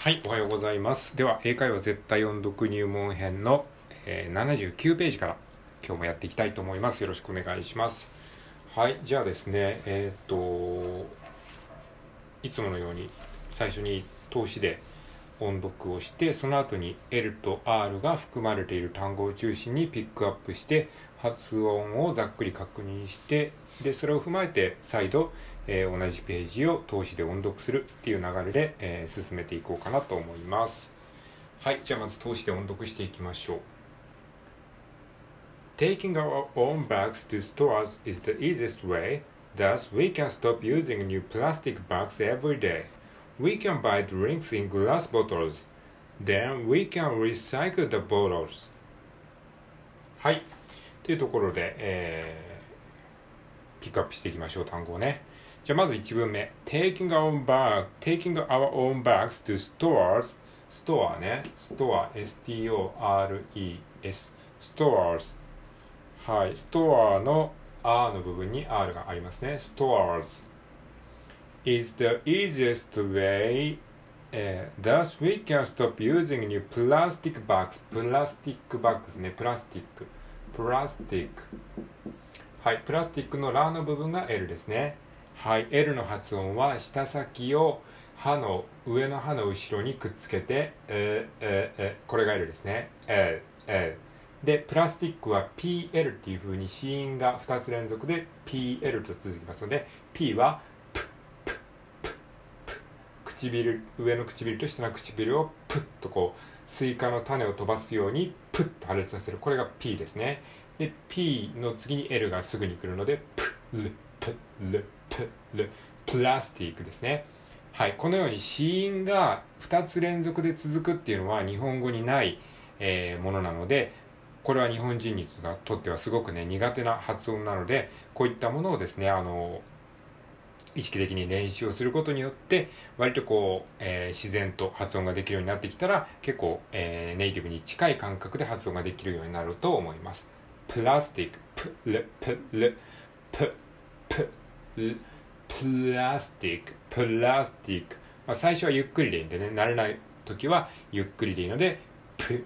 はい、おはようございます。では、英会話絶対音読入門編の、えー79ページから今日もやっていきたいと思います。よろしくお願いします。はい、じゃあですね、えーっと、いつものように最初に通しで音読をして、その後に L と R が含まれている単語を中心にピックアップして、発音をざっくり確認して、で、それを踏まえて再度、えー同じページを通しで音読するっていう流れで、えー進めていこうかなと思います。はい、じゃあまず通しで音読していきましょう。Taking our own bags to stores is the easiest way. Thus, we can stop using new plastic bags every day. We can buy drinks in glass bottles. Then we can recycle the bottles. はい。というところで、えーピックアップしていきましょう、単語をね。じゃあまず1文目。taking our own bag, taking our own bags to stores. ストアね。ストア、S-T-O-R-E-S。stores。はい。ストアの R の部分に R がありますね。stores is the easiest way、えー thus we can stop using new plastic bags プラスティックバッグですねプラスティックプラスティックはいプラスティックのラの部分が L ですねはい L の発音は舌先を歯の上の歯の後ろにくっつけてえーえーえーこれが L ですね。L L でプラスティックは PL っていう風に子音が2つ連続で PL と続きますので P は唇上の唇と下の唇をプッとこうスイカの種を飛ばすようにプッと破裂させる。これが P ですね。で P の次に L がすぐに来るのでプルプルプルプラスティックですねはいこのように子音が2つ連続で続くっていうのは日本語にない、えーものなのでこれは日本人にとってはすごくね苦手な発音なのでこういったものをですねあの意識的に練習をすることによって割とこう、えー自然と発音ができるようになってきたら結構、えーネイティブに近い感覚で発音ができるようになると思いますプラスティックプルプルププル plastic plastic、まあ、最初はゆっくりでいいんでね。慣れない時はゆっくりでいいのでプ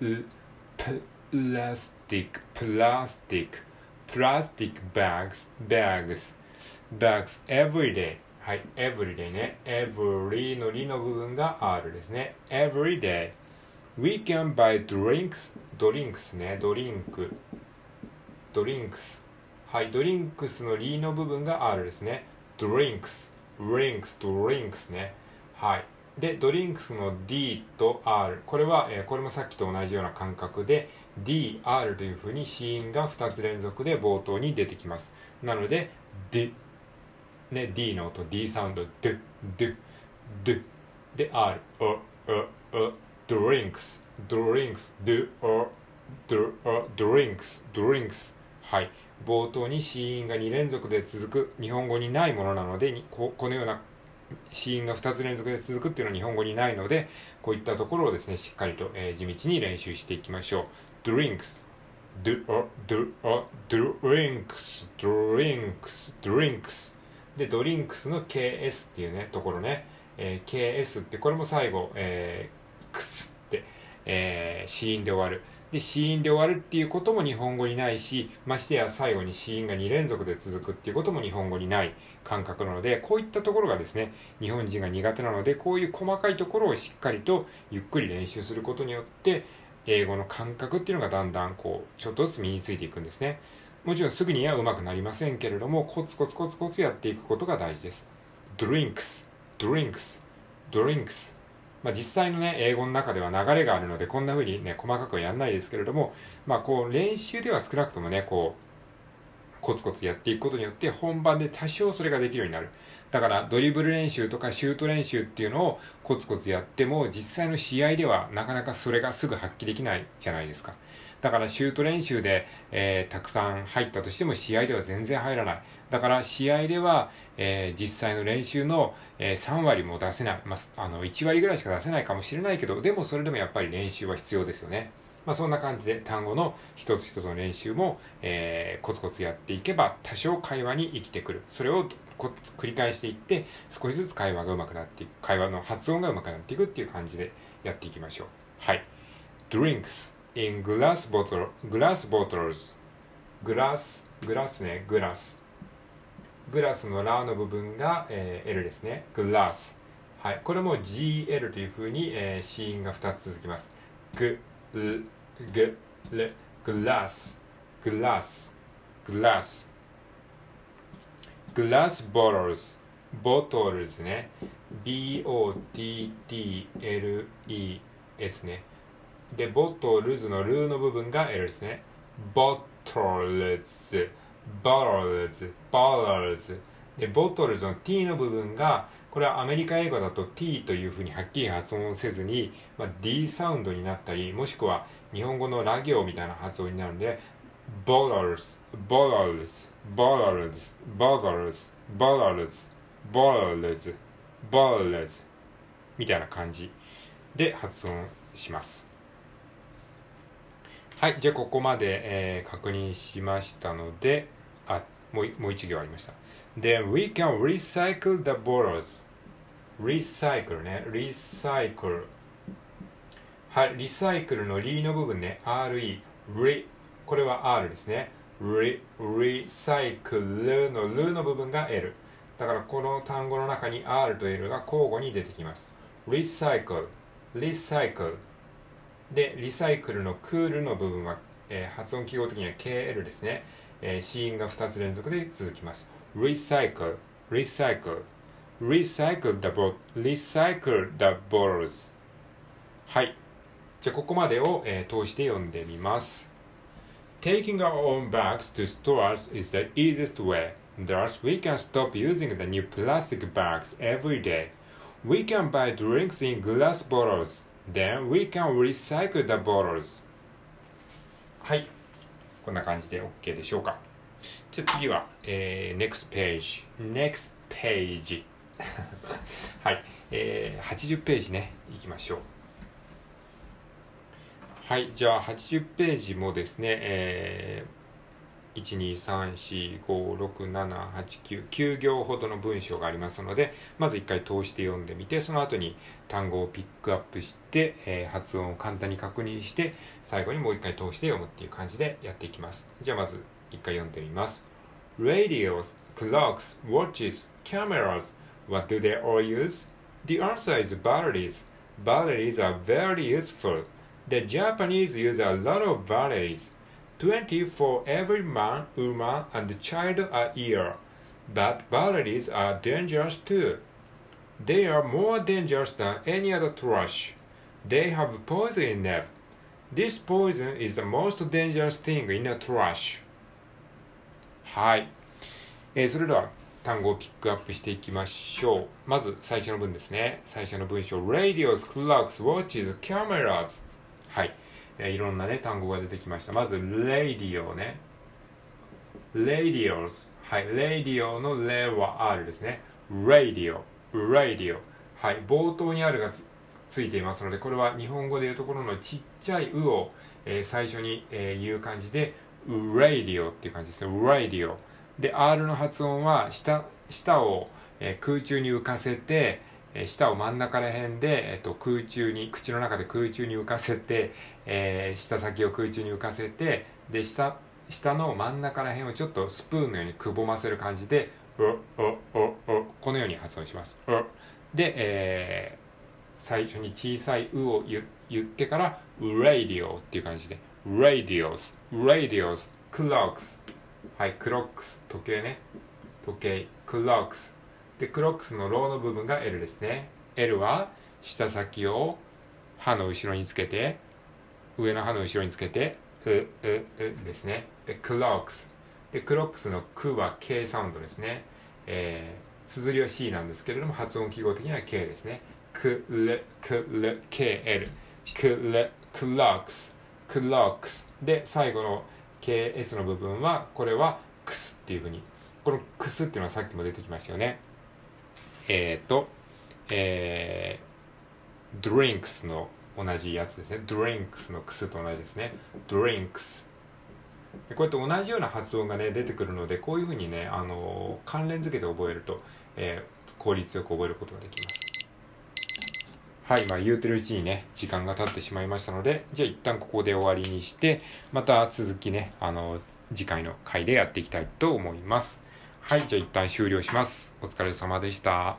ルプラスティックプラスティック。プラスティックバッグスバッグス bags every day. はい every day ね。every のりの部分が R ですね。every day. We can buy drinks ドリンクスね。ドリンク。ドリンク。スはいドリンクスのリの部分が R ですね。drinks drinks drinks ね。はい。でドリンクスの D と R これは、えーこれもさっきと同じような感覚で DR というふうに子音が2つ連続で冒頭に出てきます。なので D ね D の音。D サウンド。D D D で R おおお。drinks drinks do or do or drinks drinks はい。冒頭に子音が2連続で続く日本語にないものなのでこのような子音が2つ連続で続くっていうのは日本語にないのでこういったところをですねしっかりと、えー地道に練習していきましょう。Drinks. Do, do, drinks drinks drinks. でドリンクスの KS っていうねところね、えー KS ってこれも最後、えー、クスって、えー、子音で終わる。で子音で終わるっていうことも日本語にないしましてや最後に子音が2連続で続くっていうことも日本語にない感覚なのでこういったところがですね日本人が苦手なのでこういう細かいところをしっかりとゆっくり練習することによって英語の感覚っていうのがだんだんこうちょっとずつ身についていくんですね。もちろんすぐにはうまくなりませんけれどもコツコツコツコツやっていくことが大事です。drinks drinks drinks まあ、実際のね、英語の中では流れがあるので、こんな風にね、細かくはやんないですけれども、まあ、こう、練習では少なくともね、こう、コツコツやっていくことによって、本番で多少それができるようになる。だから、ドリブル練習とかシュート練習っていうのをコツコツやっても、実際の試合ではなかなかそれがすぐ発揮できないじゃないですか。だからシュート練習で、えーたくさん入ったとしても試合では全然入らない。だから試合では、えー実際の練習の、えー3割も出せない、まあ、あの1割ぐらいしか出せないかもしれないけど、でもそれでもやっぱり練習は必要ですよね。まあ、そんな感じで単語の一つ一つの練習も、えーコツコツやっていけば多少会話に生きてくる。それを繰り返していって少しずつ会話が上手くなっていく会話の発音が上手くなっていくっていう感じでやっていきましょうはい drinks in glass bottle glass bottles. グラスグラスねグラスグラスのラの部分が、えー、L ですね。グラスはい。これも GL というふうに、えー、子音が2つ続きます。グルグルグラスグラスグラスグラスボトルズボトルズね B-O-T-T-L-E-S ね。でボトルズのルーの部分が L ですね。ボトルズ。ボトルズ。ボトルズ。でボトルズの T の部分がこれはアメリカ英語だと T というふうにはっきり発音せずに、まあ、D サウンドになったりもしくは日本語のラ行みたいな発音になるんでボトルズ。ボトルズ。ボトルズ。ボトルズ。ボトルズ。ボトルズ。ボトルズ。みたいな感じで発音します。はいじゃあここまで、えー、確認しましたのであもうもう一行ありました。Then we can recycle the bottles. Recycle ね。recycle はいリサイクルのリの部分ね。RE re これは R ですね。re recycle のルの部分が L だからこの単語の中に R と L が交互に出てきます。recycle recycle でリサイクルのクールの部分は、えー、発音記号的には KL ですね、えー、子音が2つ連続で続きます recycle recycle recycle the bot recycle the bottles はいじゃあここまでを、えー、通して読んでみます Taking our own bags to stores is the easiest way. Thus, we can stop using the new plastic bags every day. We can buy drinks in glass bottles. Then we can recycle the bottles. はい。こんな感じで OK でしょうか。じゃあ次は、えー、next page。next page。はい。えー、80ページね、いきましょう。はい、じゃあ80ページもですね、えー、123456789行ほどの文章がありますのでまず1回通して読んでみてその後に単語をピックアップして、えー、発音を簡単に確認して最後にもう1回通して読むっていう感じでやっていきますじゃあまず1回読んでみます Radios, clocks, watches, cameras What do they all use? The answer is batteries Batteries are very useful The Japanese use a lot of batteries, 20 for every man, woman, and child a year. But batteries are dangerous too. They are more dangerous than any other trash. They have poison in them. This poison is the most dangerous thing in a trash. はい。えー、それでは単語をピックアップしていきましょう。まず最初の文ですね。最初の文章。Radios, clocks, watches, cameras. はい、 え、いろんなね単語が出てきました。まず radio ね。radios はい radio のレは R ですね。radio radio はい冒頭に R がついていますのでこれは日本語でいうところのちっちゃい「う」を、えー、最初に、えー、言う感じで radio っていう感じですね。radio で R の発音は下下を、えー、空中に浮かせてえ舌を真ん中ら辺で、えっと、空中に口の中で空中に浮かせて、えー、舌先を空中に浮かせてで下下の真ん中ら辺をちょっとスプーンのようにくぼませる感じで「おおおお」このように発音します。で、えー、最初に小さい「う」を言ってから「radio」っていう感じで「radios」「radios」「clocks」はい「クロックス」時計ね。時計「clocks」でクロックスのローの部分が L ですね。L は舌先を歯の後ろにつけて上の歯の後ろにつけてう、う、うですね。でクロックス。でクロックスのクは K サウンドですね。えー、綴りは C なんですけれども発音記号的には K ですね。クルクル KL クルクロックス。クロックス。で最後の KS の部分はこれはクスっていうふうに。このクスっていうのはさっきも出てきましたよね。えっ、ー、と、えー、drinks の同じやつですね。drinks のクスと同じですね。drinks。こうやって同じような発音がね出てくるのでこういうふうにねあの関連付けて覚えると、えー、効率よく覚えることができますはいまあ言うてるうちにね時間が経ってしまいましたのでじゃあ一旦ここで終わりにしてまた続きねあの次回の回でやっていきたいと思いますはいじゃあ一旦終了します。お疲れ様でした。